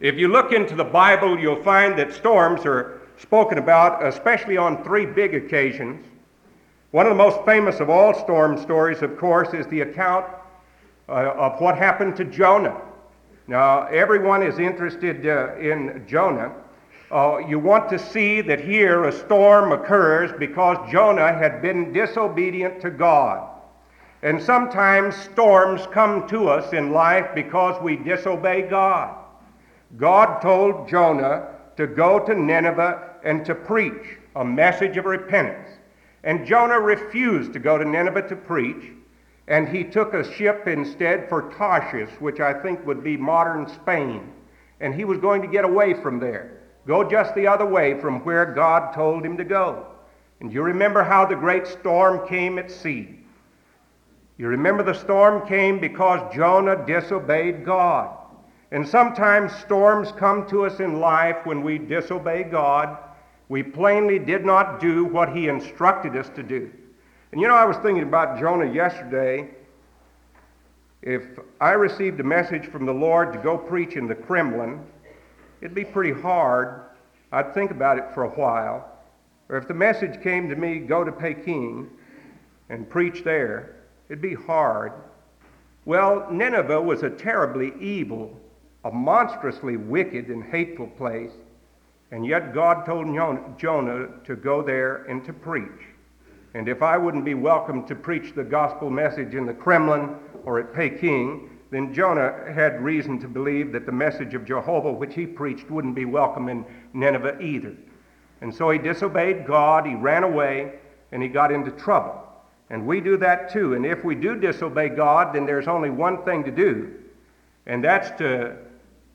If you look into the Bible, you'll find that storms are spoken about, especially on three big occasions. One of the most famous of all storm stories, of course, is the account uh, of what happened to Jonah. Now, everyone is interested uh, in Jonah. Uh, you want to see that here a storm occurs because Jonah had been disobedient to God. And sometimes storms come to us in life because we disobey God. God told Jonah to go to Nineveh and to preach a message of repentance. And Jonah refused to go to Nineveh to preach, and he took a ship instead for Tarshish, which I think would be modern Spain. And he was going to get away from there, go just the other way from where God told him to go. And you remember how the great storm came at sea. You remember the storm came because Jonah disobeyed God. And sometimes storms come to us in life when we disobey God. We plainly did not do what He instructed us to do. And you know, I was thinking about Jonah yesterday. If I received a message from the Lord to go preach in the Kremlin, it'd be pretty hard. I'd think about it for a while. Or if the message came to me, go to Peking and preach there, it'd be hard. Well, Nineveh was a terribly evil a monstrously wicked and hateful place, and yet God told Jonah to go there and to preach. And if I wouldn't be welcome to preach the gospel message in the Kremlin or at Peking, then Jonah had reason to believe that the message of Jehovah, which he preached, wouldn't be welcome in Nineveh either. And so he disobeyed God, he ran away, and he got into trouble. And we do that too. And if we do disobey God, then there's only one thing to do, and that's to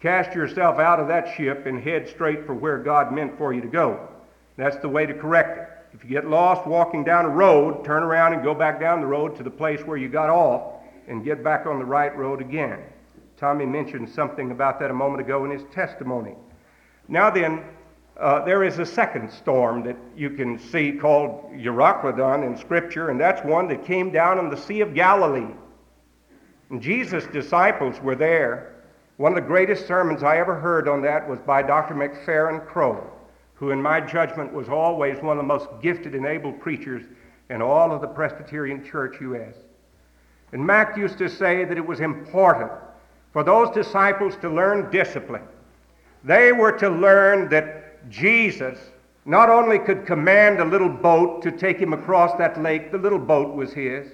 Cast yourself out of that ship and head straight for where God meant for you to go. That's the way to correct it. If you get lost walking down a road, turn around and go back down the road to the place where you got off and get back on the right road again. Tommy mentioned something about that a moment ago in his testimony. Now then, uh, there is a second storm that you can see called Euroclydon in Scripture, and that's one that came down on the Sea of Galilee. And Jesus' disciples were there, one of the greatest sermons I ever heard on that was by Dr. McFerrin Crow, who, in my judgment, was always one of the most gifted and able preachers in all of the Presbyterian Church U.S. And Mac used to say that it was important for those disciples to learn discipline. They were to learn that Jesus not only could command a little boat to take him across that lake, the little boat was his,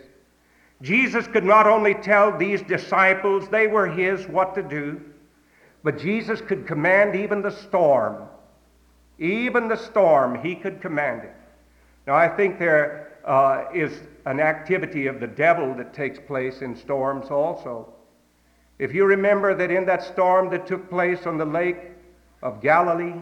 Jesus could not only tell these disciples they were his what to do, but Jesus could command even the storm. Even the storm, he could command it. Now, I think there uh, is an activity of the devil that takes place in storms also. If you remember that in that storm that took place on the lake of Galilee,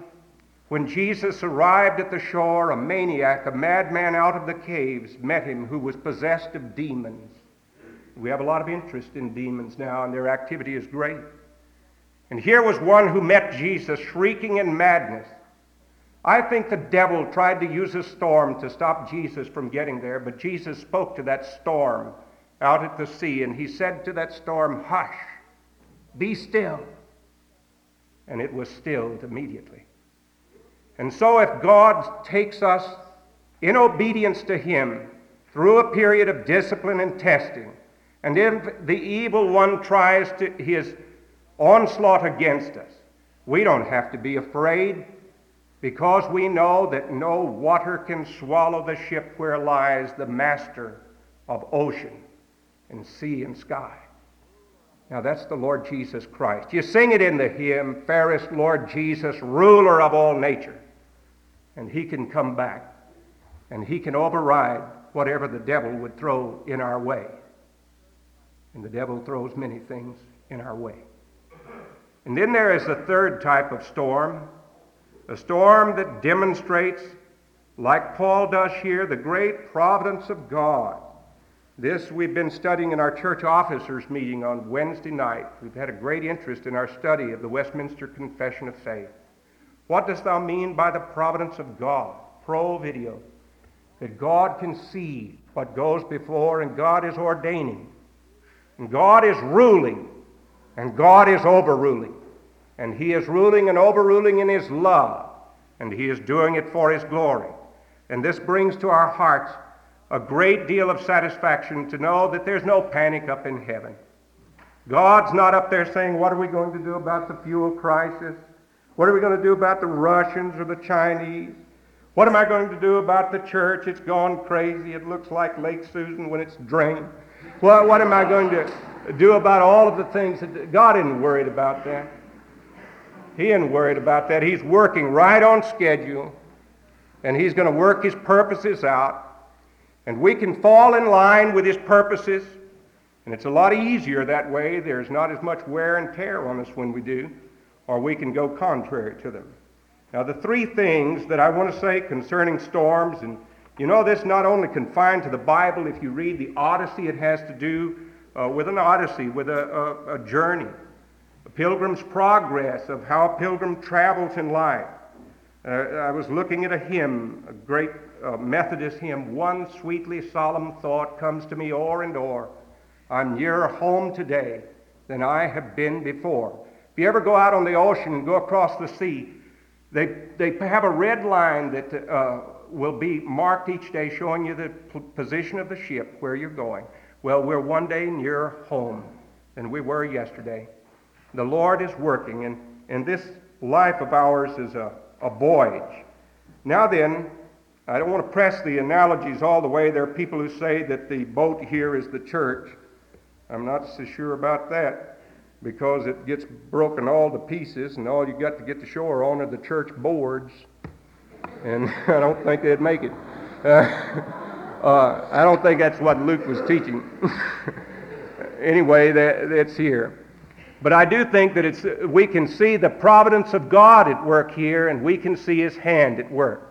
when Jesus arrived at the shore, a maniac, a madman out of the caves, met him who was possessed of demons. We have a lot of interest in demons now, and their activity is great. And here was one who met Jesus shrieking in madness. I think the devil tried to use a storm to stop Jesus from getting there, but Jesus spoke to that storm out at the sea, and he said to that storm, Hush, be still. And it was stilled immediately. And so, if God takes us in obedience to him through a period of discipline and testing, and if the evil one tries to, his onslaught against us, we don't have to be afraid because we know that no water can swallow the ship where lies the master of ocean and sea and sky. Now that's the Lord Jesus Christ. You sing it in the hymn, fairest Lord Jesus, ruler of all nature. And he can come back and he can override whatever the devil would throw in our way. And the devil throws many things in our way. And then there is a third type of storm, a storm that demonstrates, like Paul does here, the great providence of God. This we've been studying in our church officers meeting on Wednesday night. We've had a great interest in our study of the Westminster Confession of Faith. What dost thou mean by the providence of God? Pro video. That God can see what goes before and God is ordaining and God is ruling, and God is overruling. And He is ruling and overruling in His love, and He is doing it for His glory. And this brings to our hearts a great deal of satisfaction to know that there's no panic up in heaven. God's not up there saying, What are we going to do about the fuel crisis? What are we going to do about the Russians or the Chinese? What am I going to do about the church? It's gone crazy. It looks like Lake Susan when it's drained. Well, what am I going to do about all of the things that God isn't worried about that? He isn't worried about that. He's working right on schedule, and He's going to work His purposes out. And we can fall in line with His purposes, and it's a lot easier that way. There's not as much wear and tear on us when we do, or we can go contrary to them. Now, the three things that I want to say concerning storms, and you know, this not only confined to the Bible. If you read the Odyssey, it has to do uh, with an odyssey, with a, a, a journey, a pilgrim's progress of how a pilgrim travels in life. Uh, I was looking at a hymn, a great uh, Methodist hymn. One sweetly solemn thought comes to me o'er and o'er. I'm nearer home today than I have been before. If you ever go out on the ocean and go across the sea, they, they have a red line that uh, will be marked each day showing you the p- position of the ship, where you're going. Well, we're one day nearer home than we were yesterday. The Lord is working, and, and this life of ours is a, a voyage. Now then, I don't want to press the analogies all the way. There are people who say that the boat here is the church. I'm not so sure about that because it gets broken all to pieces, and all you got to get to shore on are the church boards, and I don't think they'd make it. Uh, uh, I don't think that's what Luke was teaching. anyway, that, that's here. But I do think that it's, we can see the providence of God at work here, and we can see His hand at work.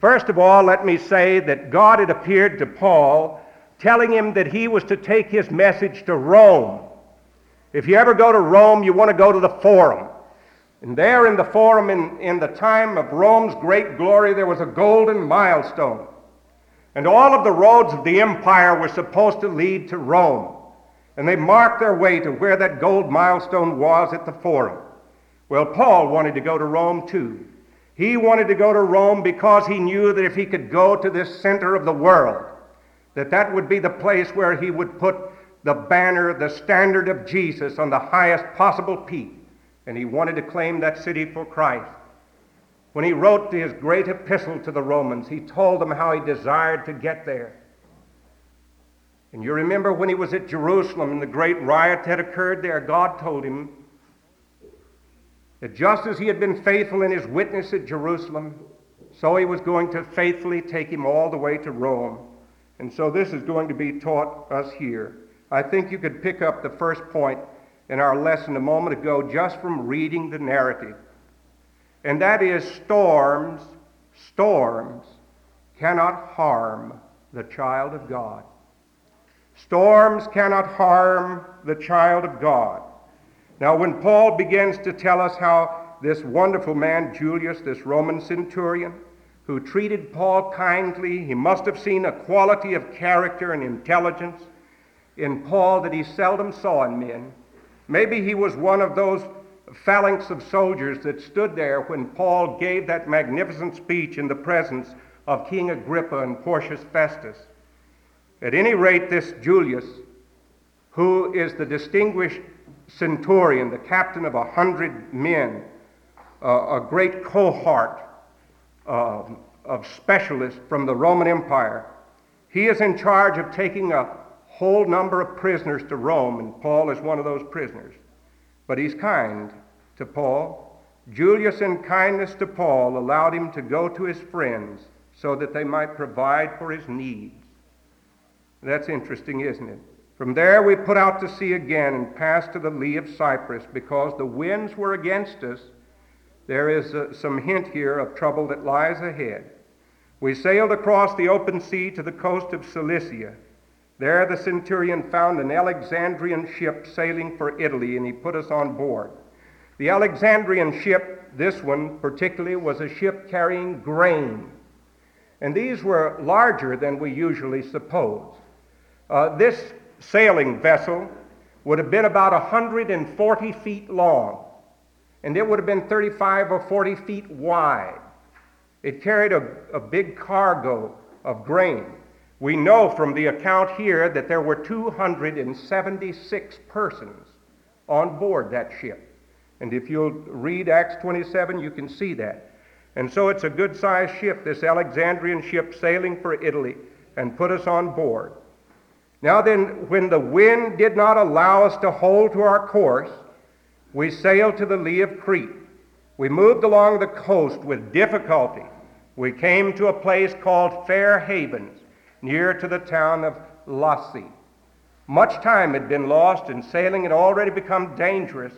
First of all, let me say that God had appeared to Paul, telling him that he was to take his message to Rome. If you ever go to Rome, you want to go to the Forum. And there in the Forum, in, in the time of Rome's great glory, there was a golden milestone. And all of the roads of the empire were supposed to lead to Rome. And they marked their way to where that gold milestone was at the Forum. Well, Paul wanted to go to Rome too. He wanted to go to Rome because he knew that if he could go to this center of the world, that that would be the place where he would put the banner, the standard of Jesus on the highest possible peak, and he wanted to claim that city for Christ. When he wrote his great epistle to the Romans, he told them how he desired to get there. And you remember when he was at Jerusalem and the great riot had occurred there, God told him that just as he had been faithful in his witness at Jerusalem, so he was going to faithfully take him all the way to Rome. And so this is going to be taught us here. I think you could pick up the first point in our lesson a moment ago just from reading the narrative. And that is storms, storms cannot harm the child of God. Storms cannot harm the child of God. Now, when Paul begins to tell us how this wonderful man, Julius, this Roman centurion, who treated Paul kindly, he must have seen a quality of character and intelligence in Paul that he seldom saw in men. Maybe he was one of those phalanx of soldiers that stood there when Paul gave that magnificent speech in the presence of King Agrippa and Porcius Festus. At any rate, this Julius, who is the distinguished centurion, the captain of a hundred men, uh, a great cohort uh, of specialists from the Roman Empire, he is in charge of taking a whole number of prisoners to Rome, and Paul is one of those prisoners. But he's kind to Paul. Julius, in kindness to Paul, allowed him to go to his friends so that they might provide for his needs. That's interesting, isn't it? From there, we put out to sea again and passed to the lee of Cyprus because the winds were against us. There is uh, some hint here of trouble that lies ahead. We sailed across the open sea to the coast of Cilicia. There the centurion found an Alexandrian ship sailing for Italy, and he put us on board. The Alexandrian ship, this one particularly, was a ship carrying grain. And these were larger than we usually suppose. Uh, this sailing vessel would have been about 140 feet long. and it would have been 35 or 40 feet wide. It carried a, a big cargo of grain. We know from the account here that there were 276 persons on board that ship. And if you'll read Acts 27, you can see that. And so it's a good sized ship, this Alexandrian ship sailing for Italy, and put us on board. Now then, when the wind did not allow us to hold to our course, we sailed to the lee of Crete. We moved along the coast with difficulty. We came to a place called Fair Havens, near to the town of Lasea. Much time had been lost, and sailing had already become dangerous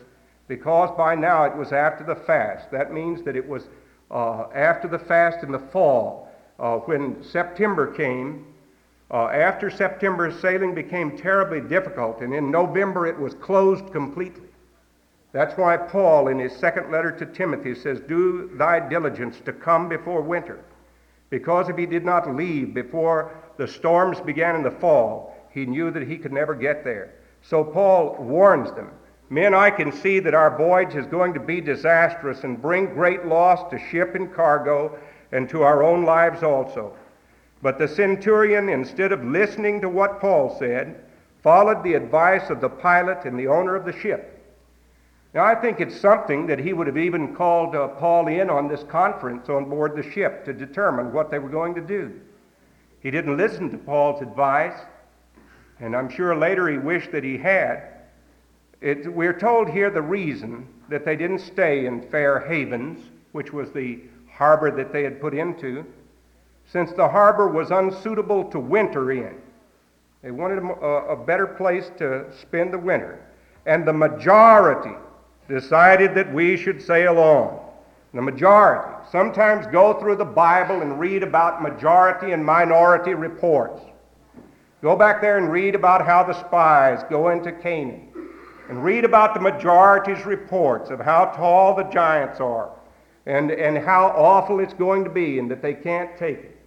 because by now it was after the fast. That means that it was uh, after the fast in the fall, uh, when September came. Uh, after September, sailing became terribly difficult, and in November it was closed completely. That's why Paul, in his second letter to Timothy, says, Do thy diligence to come before winter. Because if he did not leave before the storms began in the fall, he knew that he could never get there. So Paul warns them Men, I can see that our voyage is going to be disastrous and bring great loss to ship and cargo and to our own lives also. But the centurion, instead of listening to what Paul said, followed the advice of the pilot and the owner of the ship. Now, I think it's something that he would have even called uh, Paul in on this conference on board the ship to determine what they were going to do. He didn't listen to Paul's advice, and I'm sure later he wished that he had. It, we're told here the reason that they didn't stay in Fair Havens, which was the harbor that they had put into, since the harbor was unsuitable to winter in. They wanted a, a better place to spend the winter. And the majority decided that we should sail on. The majority. Sometimes go through the Bible and read about majority and minority reports. Go back there and read about how the spies go into Canaan and read about the majority's reports of how tall the giants are and, and how awful it's going to be and that they can't take it.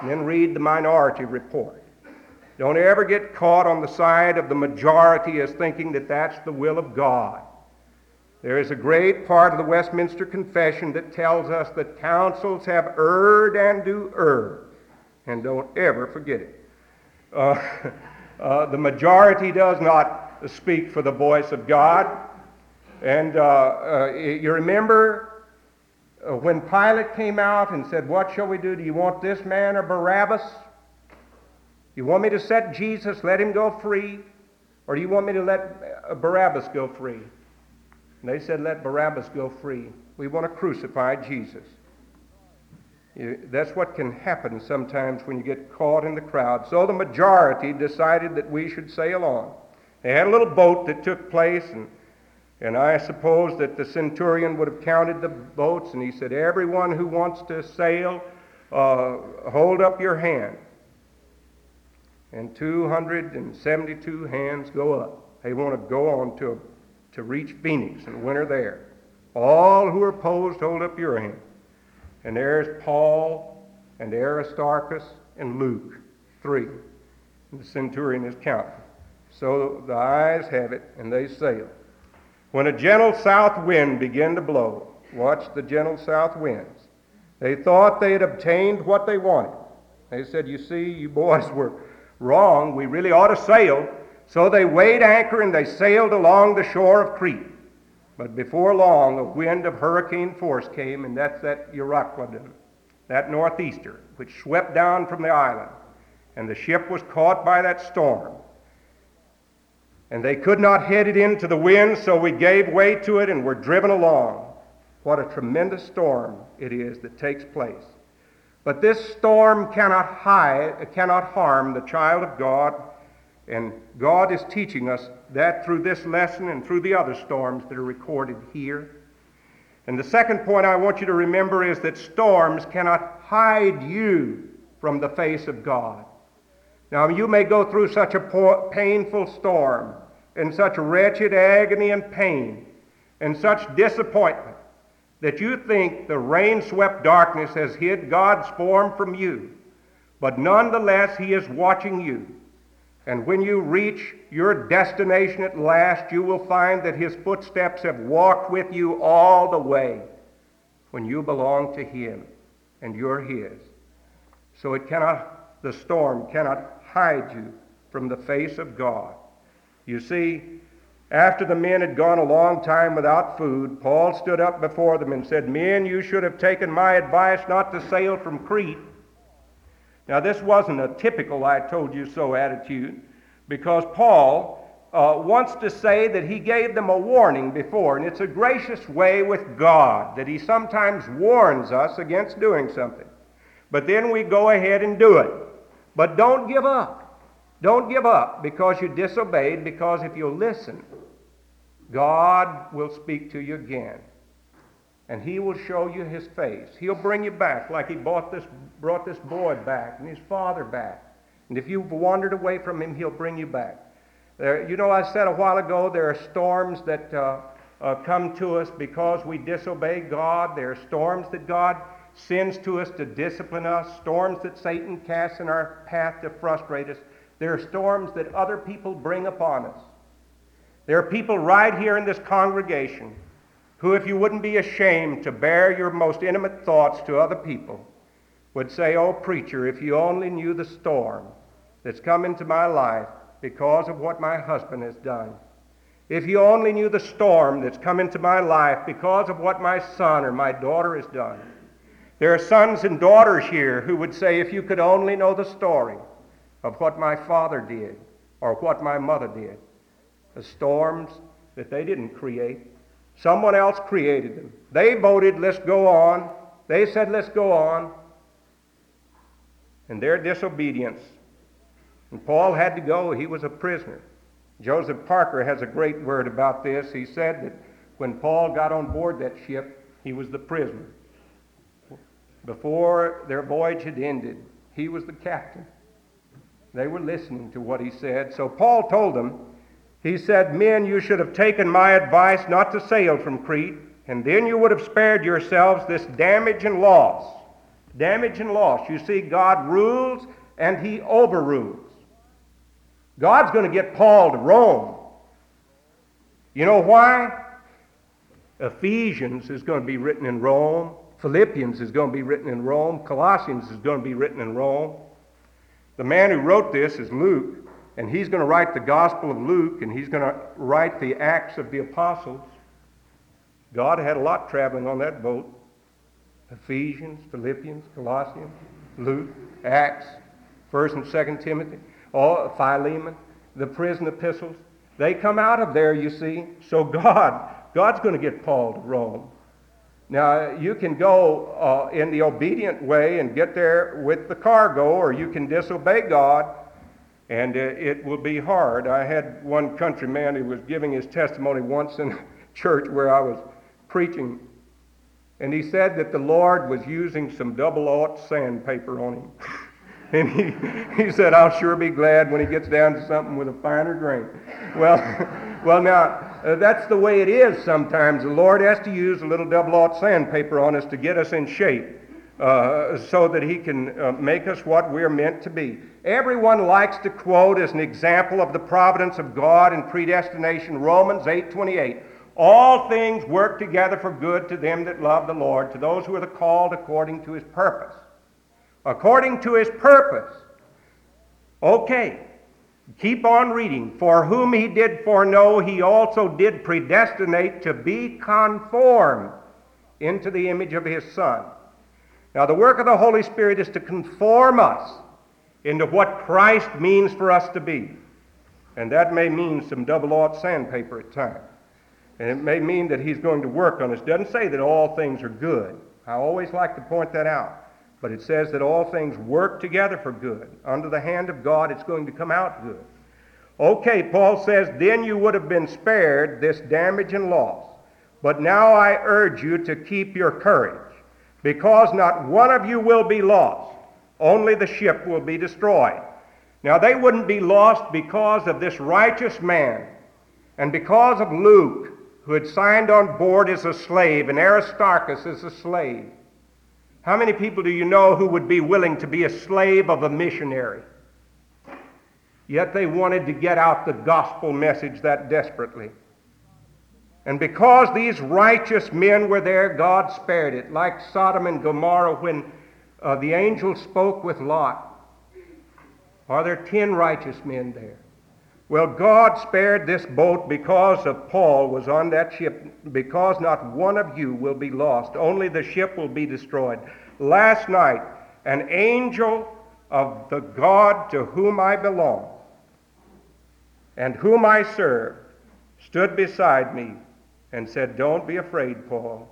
And then read the minority report. Don't ever get caught on the side of the majority as thinking that that's the will of God. There is a great part of the Westminster Confession that tells us that councils have erred and do err. And don't ever forget it. Uh, uh, the majority does not speak for the voice of God. And uh, uh, you remember uh, when Pilate came out and said, What shall we do? Do you want this man or Barabbas? You want me to set Jesus, let him go free? Or do you want me to let uh, Barabbas go free? And they said, Let Barabbas go free. We want to crucify Jesus. That's what can happen sometimes when you get caught in the crowd. So the majority decided that we should sail on. They had a little boat that took place, and, and I suppose that the centurion would have counted the boats, and he said, Everyone who wants to sail, uh, hold up your hand. And 272 hands go up. They want to go on to, to reach Phoenix and winter there. All who are opposed, hold up your hand. And there's Paul and Aristarchus and Luke, three. And the centurion is counting. So the ayes have it, and they sail. When a gentle south wind began to blow, watch the gentle south winds. They thought they had obtained what they wanted. They said, You see, you boys were wrong. We really ought to sail. So they weighed anchor and they sailed along the shore of Crete. But before long, a wind of hurricane force came, and that's that Euroclydon, that northeaster, which swept down from the island. And the ship was caught by that storm. And they could not head it into the wind, so we gave way to it and were driven along. What a tremendous storm it is that takes place. But this storm cannot hide, cannot harm the child of God, and God is teaching us that through this lesson and through the other storms that are recorded here. And the second point I want you to remember is that storms cannot hide you from the face of God. Now, you may go through such a painful storm, and such wretched agony and pain, and such disappointment, that you think the rain swept darkness has hid God's form from you. But nonetheless, He is watching you. And when you reach your destination at last, you will find that his footsteps have walked with you all the way when you belong to him and you're his. So it cannot, the storm cannot hide you from the face of God. You see, after the men had gone a long time without food, Paul stood up before them and said, Men, you should have taken my advice not to sail from Crete now, this wasn't a typical I told you so attitude because Paul uh, wants to say that he gave them a warning before, and it's a gracious way with God that he sometimes warns us against doing something. But then we go ahead and do it. But don't give up. Don't give up because you disobeyed, because if you listen, God will speak to you again and he will show you his face. He'll bring you back like he brought this, brought this boy back and his father back. And if you've wandered away from him, he'll bring you back. There, you know, I said a while ago there are storms that uh, uh, come to us because we disobey God. There are storms that God sends to us to discipline us, storms that Satan casts in our path to frustrate us. There are storms that other people bring upon us. There are people right here in this congregation who, if you wouldn't be ashamed to bear your most intimate thoughts to other people, would say, Oh, preacher, if you only knew the storm that's come into my life because of what my husband has done. If you only knew the storm that's come into my life because of what my son or my daughter has done. There are sons and daughters here who would say, if you could only know the story of what my father did or what my mother did, the storms that they didn't create, Someone else created them. They voted, let's go on. They said, let's go on. And their disobedience. And Paul had to go. He was a prisoner. Joseph Parker has a great word about this. He said that when Paul got on board that ship, he was the prisoner. Before their voyage had ended, he was the captain. They were listening to what he said. So Paul told them, he said, Men, you should have taken my advice not to sail from Crete, and then you would have spared yourselves this damage and loss. Damage and loss. You see, God rules and he overrules. God's going to get Paul to Rome. You know why? Ephesians is going to be written in Rome. Philippians is going to be written in Rome. Colossians is going to be written in Rome. The man who wrote this is Luke. And he's going to write the Gospel of Luke, and he's going to write the Acts of the Apostles. God had a lot traveling on that boat. Ephesians, Philippians, Colossians, Luke, Acts, 1st and 2nd Timothy, all Philemon, the prison epistles. They come out of there, you see. So God, God's going to get Paul to Rome. Now, you can go uh, in the obedient way and get there with the cargo, or you can disobey God and uh, it will be hard. I had one countryman who was giving his testimony once in a church where I was preaching, and he said that the Lord was using some double aught sandpaper on him. and he, he said, I'll sure be glad when he gets down to something with a finer grain. Well, well now, uh, that's the way it is sometimes. The Lord has to use a little double aught sandpaper on us to get us in shape. Uh, so that he can uh, make us what we're meant to be. Everyone likes to quote as an example of the providence of God and predestination Romans 8:28. All things work together for good to them that love the Lord, to those who are the called according to his purpose. According to his purpose. Okay. Keep on reading. For whom he did foreknow, he also did predestinate to be conformed into the image of his Son now, the work of the Holy Spirit is to conform us into what Christ means for us to be. And that may mean some double aught sandpaper at times. And it may mean that He's going to work on us. It doesn't say that all things are good. I always like to point that out. But it says that all things work together for good. Under the hand of God, it's going to come out good. Okay, Paul says, then you would have been spared this damage and loss. But now I urge you to keep your courage because not one of you will be lost, only the ship will be destroyed. Now, they wouldn't be lost because of this righteous man and because of Luke, who had signed on board as a slave, and Aristarchus as a slave. How many people do you know who would be willing to be a slave of a missionary? Yet they wanted to get out the gospel message that desperately. And because these righteous men were there, God spared it, like Sodom and Gomorrah when uh, the angel spoke with Lot. Are there ten righteous men there? Well, God spared this boat because of Paul was on that ship, because not one of you will be lost. Only the ship will be destroyed. Last night, an angel of the God to whom I belong and whom I serve stood beside me and said, Don't be afraid, Paul.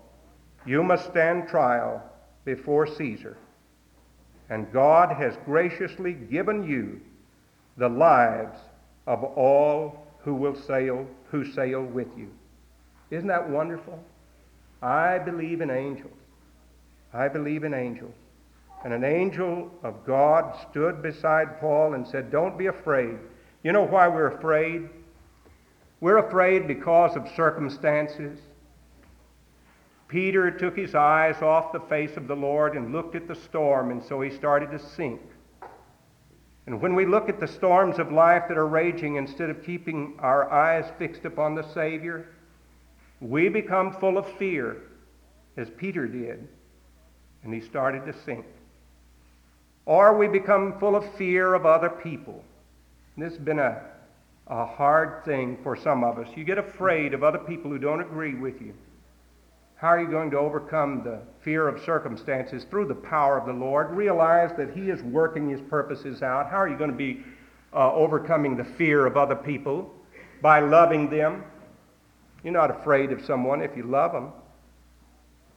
You must stand trial before Caesar. And God has graciously given you the lives of all who will sail, who sail with you. Isn't that wonderful? I believe in angels. I believe in angels. And an angel of God stood beside Paul and said, Don't be afraid. You know why we're afraid? We're afraid because of circumstances. Peter took his eyes off the face of the Lord and looked at the storm, and so he started to sink. And when we look at the storms of life that are raging, instead of keeping our eyes fixed upon the Savior, we become full of fear, as Peter did, and he started to sink. Or we become full of fear of other people. And this has been a, a hard thing for some of us. You get afraid of other people who don't agree with you. How are you going to overcome the fear of circumstances through the power of the Lord? Realize that He is working His purposes out. How are you going to be uh, overcoming the fear of other people? By loving them. You're not afraid of someone if you love them.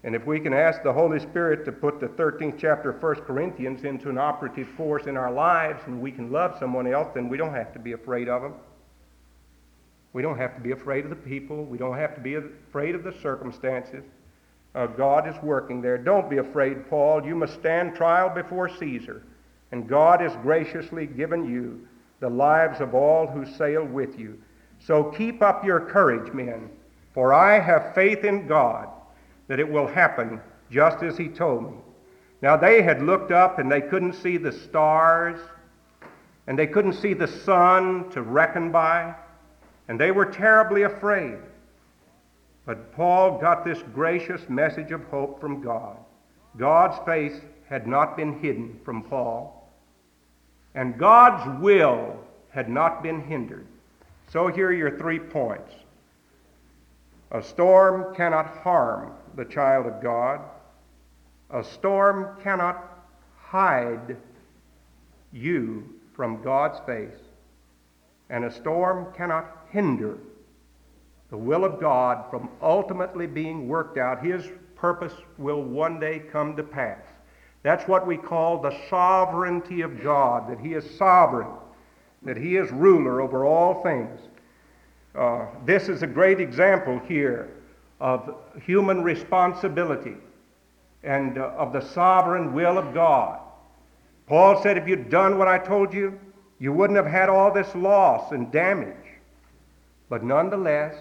And if we can ask the Holy Spirit to put the 13th chapter of 1 Corinthians into an operative force in our lives and we can love someone else, then we don't have to be afraid of them. We don't have to be afraid of the people. We don't have to be afraid of the circumstances. Uh, God is working there. Don't be afraid, Paul. You must stand trial before Caesar. And God has graciously given you the lives of all who sail with you. So keep up your courage, men, for I have faith in God that it will happen just as he told me. Now they had looked up and they couldn't see the stars, and they couldn't see the sun to reckon by and they were terribly afraid. But Paul got this gracious message of hope from God. God's face had not been hidden from Paul, and God's will had not been hindered. So here are your three points. A storm cannot harm the child of God. A storm cannot hide you from God's face. And a storm cannot hinder the will of God from ultimately being worked out. His purpose will one day come to pass. That's what we call the sovereignty of God, that He is sovereign, that He is ruler over all things. Uh, this is a great example here of human responsibility and uh, of the sovereign will of God. Paul said, if you'd done what I told you, you wouldn't have had all this loss and damage. But nonetheless,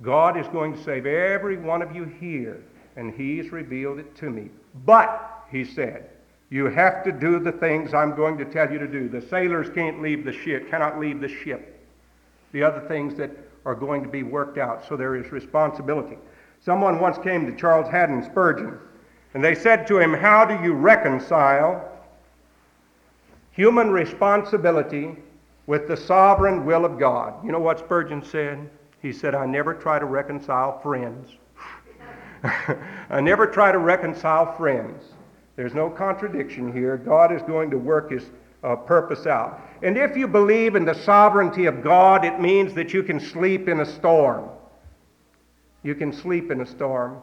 God is going to save every one of you here, and He's revealed it to me. But, He said, you have to do the things I'm going to tell you to do. The sailors can't leave the ship, cannot leave the ship. The other things that are going to be worked out. So there is responsibility. Someone once came to Charles Haddon Spurgeon, and they said to him, How do you reconcile human responsibility with the sovereign will of God. You know what Spurgeon said? He said, I never try to reconcile friends. I never try to reconcile friends. There's no contradiction here. God is going to work his uh, purpose out. And if you believe in the sovereignty of God, it means that you can sleep in a storm. You can sleep in a storm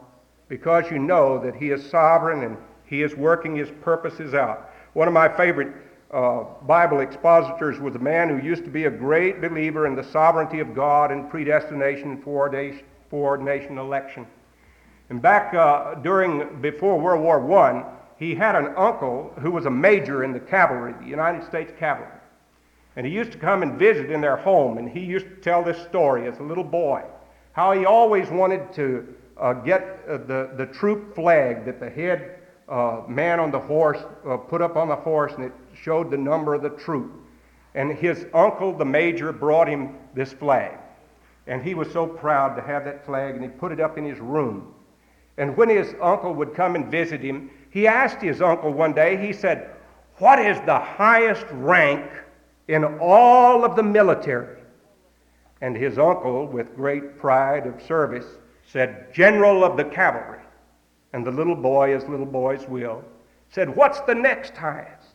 because you know that he is sovereign and he is working his purposes out. One of my favorite uh, Bible expositors was a man who used to be a great believer in the sovereignty of God and predestination and foreordination election. And back uh, during, before World War I, he had an uncle who was a major in the cavalry, the United States Cavalry. And he used to come and visit in their home, and he used to tell this story as a little boy how he always wanted to uh, get uh, the, the troop flag that the head uh, man on the horse uh, put up on the horse, and it showed the number of the troop. and his uncle, the major, brought him this flag. And he was so proud to have that flag, and he put it up in his room. And when his uncle would come and visit him, he asked his uncle one day, he said, What is the highest rank in all of the military? And his uncle, with great pride of service, said, General of the cavalry. And the little boy, as little boys will, said, What's the next highest?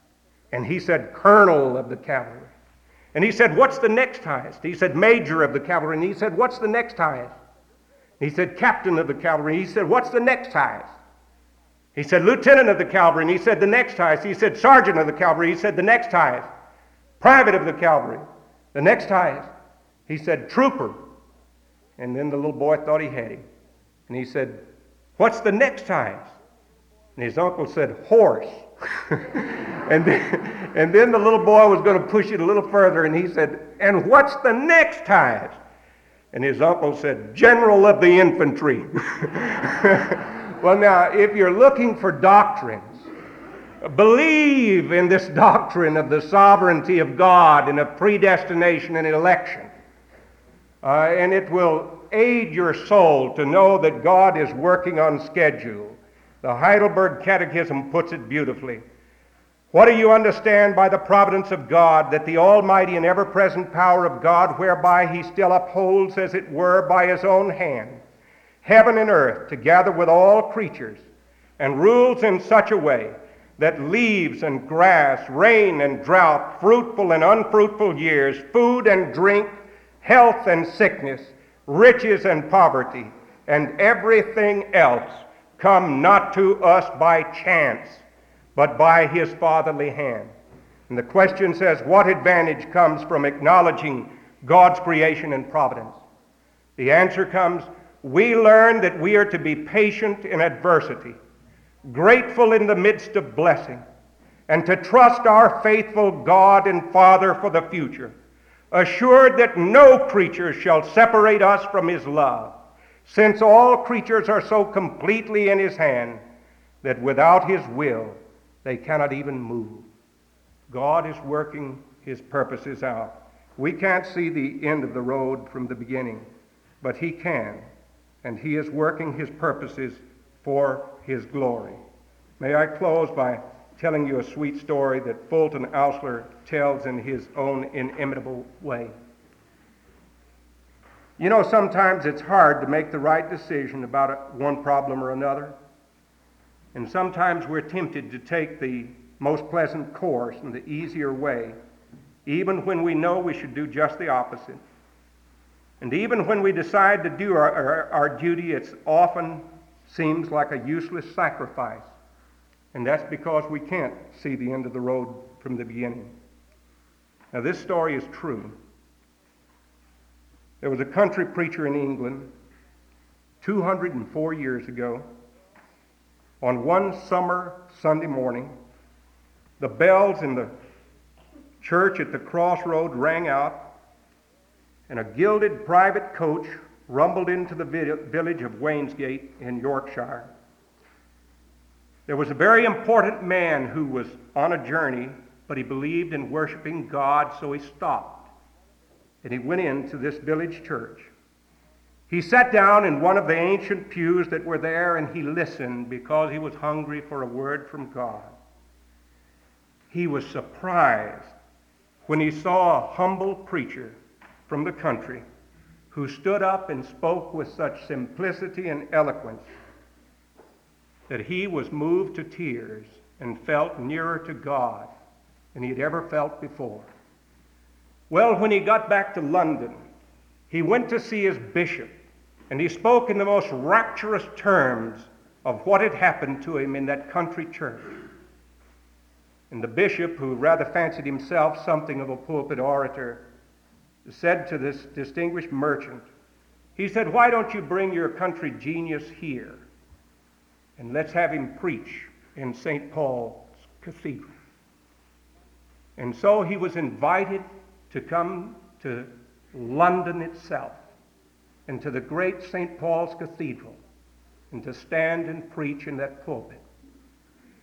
And he said, Colonel of the cavalry. And he said, What's the next highest? He said, Major of the cavalry. And he said, What's the next highest? He said, Captain of the cavalry. He said, What's the next highest? He said, Lieutenant of the cavalry. And he said, The next highest. He said, Sergeant of the cavalry. He said, The next highest. Private of the cavalry. The next highest. He said, Trooper. And then the little boy thought he had him. And he said, What's the next highest? And his uncle said, Horse. and, then, and then the little boy was going to push it a little further, and he said, And what's the next highest? And his uncle said, General of the infantry. well, now, if you're looking for doctrines, believe in this doctrine of the sovereignty of God and of predestination and election. Uh, and it will aid your soul to know that God is working on schedule. The Heidelberg Catechism puts it beautifully. What do you understand by the providence of God, that the almighty and ever present power of God, whereby he still upholds, as it were, by his own hand, heaven and earth, together with all creatures, and rules in such a way that leaves and grass, rain and drought, fruitful and unfruitful years, food and drink, health and sickness, riches and poverty, and everything else come not to us by chance but by his fatherly hand. And the question says, what advantage comes from acknowledging God's creation and providence? The answer comes, we learn that we are to be patient in adversity, grateful in the midst of blessing, and to trust our faithful God and Father for the future, assured that no creature shall separate us from his love, since all creatures are so completely in his hand that without his will they cannot even move. God is working his purposes out. We can't see the end of the road from the beginning, but he can, and he is working his purposes for his glory. May I close by telling you a sweet story that Fulton Oursler tells in his own inimitable way. You know, sometimes it's hard to make the right decision about one problem or another. And sometimes we're tempted to take the most pleasant course and the easier way, even when we know we should do just the opposite. And even when we decide to do our, our, our duty, it often seems like a useless sacrifice. And that's because we can't see the end of the road from the beginning. Now, this story is true. There was a country preacher in England 204 years ago on one summer Sunday morning, the bells in the church at the crossroad rang out, and a gilded private coach rumbled into the village of Wainsgate in Yorkshire. There was a very important man who was on a journey, but he believed in worshiping God, so he stopped. And he went into this village church. He sat down in one of the ancient pews that were there and he listened because he was hungry for a word from God. He was surprised when he saw a humble preacher from the country who stood up and spoke with such simplicity and eloquence that he was moved to tears and felt nearer to God than he had ever felt before. Well, when he got back to London, he went to see his bishop and he spoke in the most rapturous terms of what had happened to him in that country church. And the bishop, who rather fancied himself something of a pulpit orator, said to this distinguished merchant, he said, Why don't you bring your country genius here and let's have him preach in St. Paul's Cathedral? And so he was invited to come to London itself and to the great St. Paul's Cathedral and to stand and preach in that pulpit.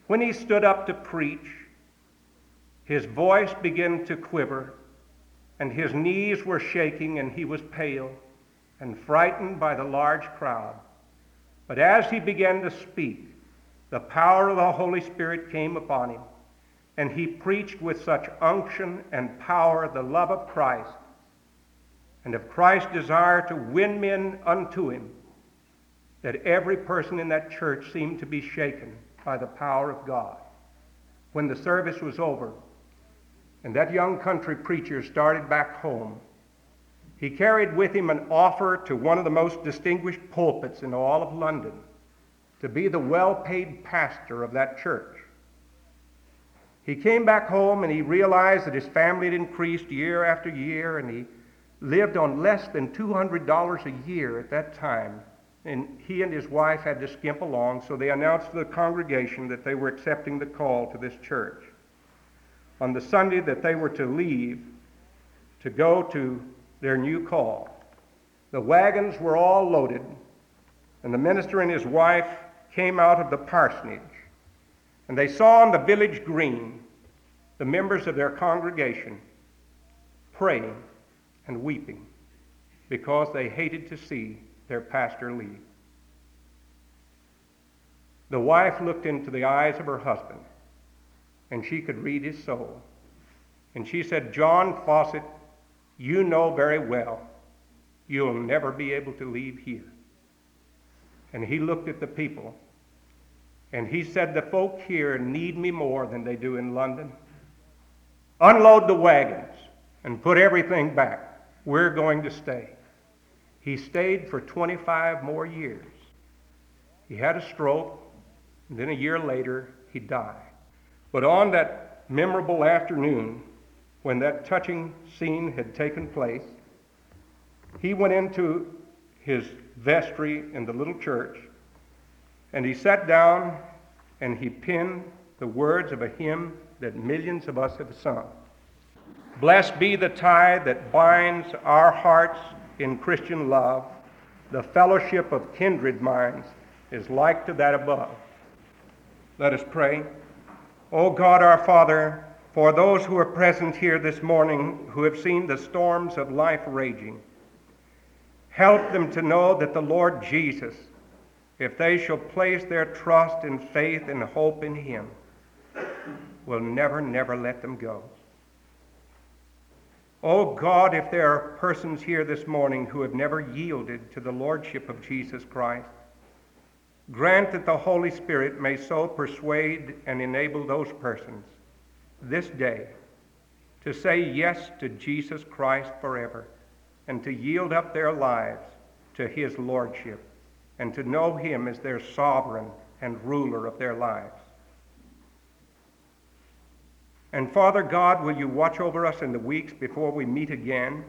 When he stood up to preach, his voice began to quiver and his knees were shaking, and he was pale and frightened by the large crowd. But as he began to speak, the power of the Holy Spirit came upon him, and he preached with such unction and power the love of Christ and of Christ's desire to win men unto him that every person in that church seemed to be shaken by the power of God. When the service was over and that young country preacher started back home, he carried with him an offer to one of the most distinguished pulpits in all of London to be the well paid pastor of that church. He came back home and he realized that his family had increased year after year and he lived on less than $200 a year at that time. And he and his wife had to skimp along, so they announced to the congregation that they were accepting the call to this church. On the Sunday that they were to leave to go to their new call, the wagons were all loaded, and the minister and his wife came out of the parsonage, and they saw on the village green the members of their congregation praying and weeping because they hated to see their pastor leave. The wife looked into the eyes of her husband, and she could read his soul. And she said, John Fawcett, you know very well you'll never be able to leave here. And he looked at the people, and he said, The folk here need me more than they do in London. Unload the wagons and put everything back. We're going to stay. He stayed for 25 more years. He had a stroke, and then a year later, he died. But on that memorable afternoon, when that touching scene had taken place, he went into his vestry in the little church, and he sat down and he penned the words of a hymn that millions of us have sung. Blessed be the tie that binds our hearts in Christian love. The fellowship of kindred minds is like to that above. Let us pray. O God our Father, for those who are present here this morning who have seen the storms of life raging, help them to know that the Lord Jesus, if they shall place their trust and faith and hope in him, will never, never let them go. Oh God, if there are persons here this morning who have never yielded to the Lordship of Jesus Christ, grant that the Holy Spirit may so persuade and enable those persons this day to say yes to Jesus Christ forever and to yield up their lives to his Lordship and to know him as their sovereign and ruler of their lives. And Father God, will you watch over us in the weeks before we meet again?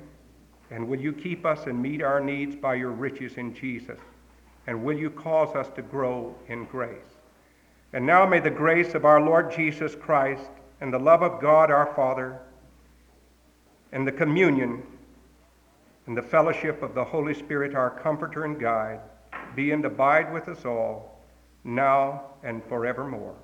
And will you keep us and meet our needs by your riches in Jesus? And will you cause us to grow in grace? And now may the grace of our Lord Jesus Christ and the love of God our Father and the communion and the fellowship of the Holy Spirit, our comforter and guide, be and abide with us all, now and forevermore.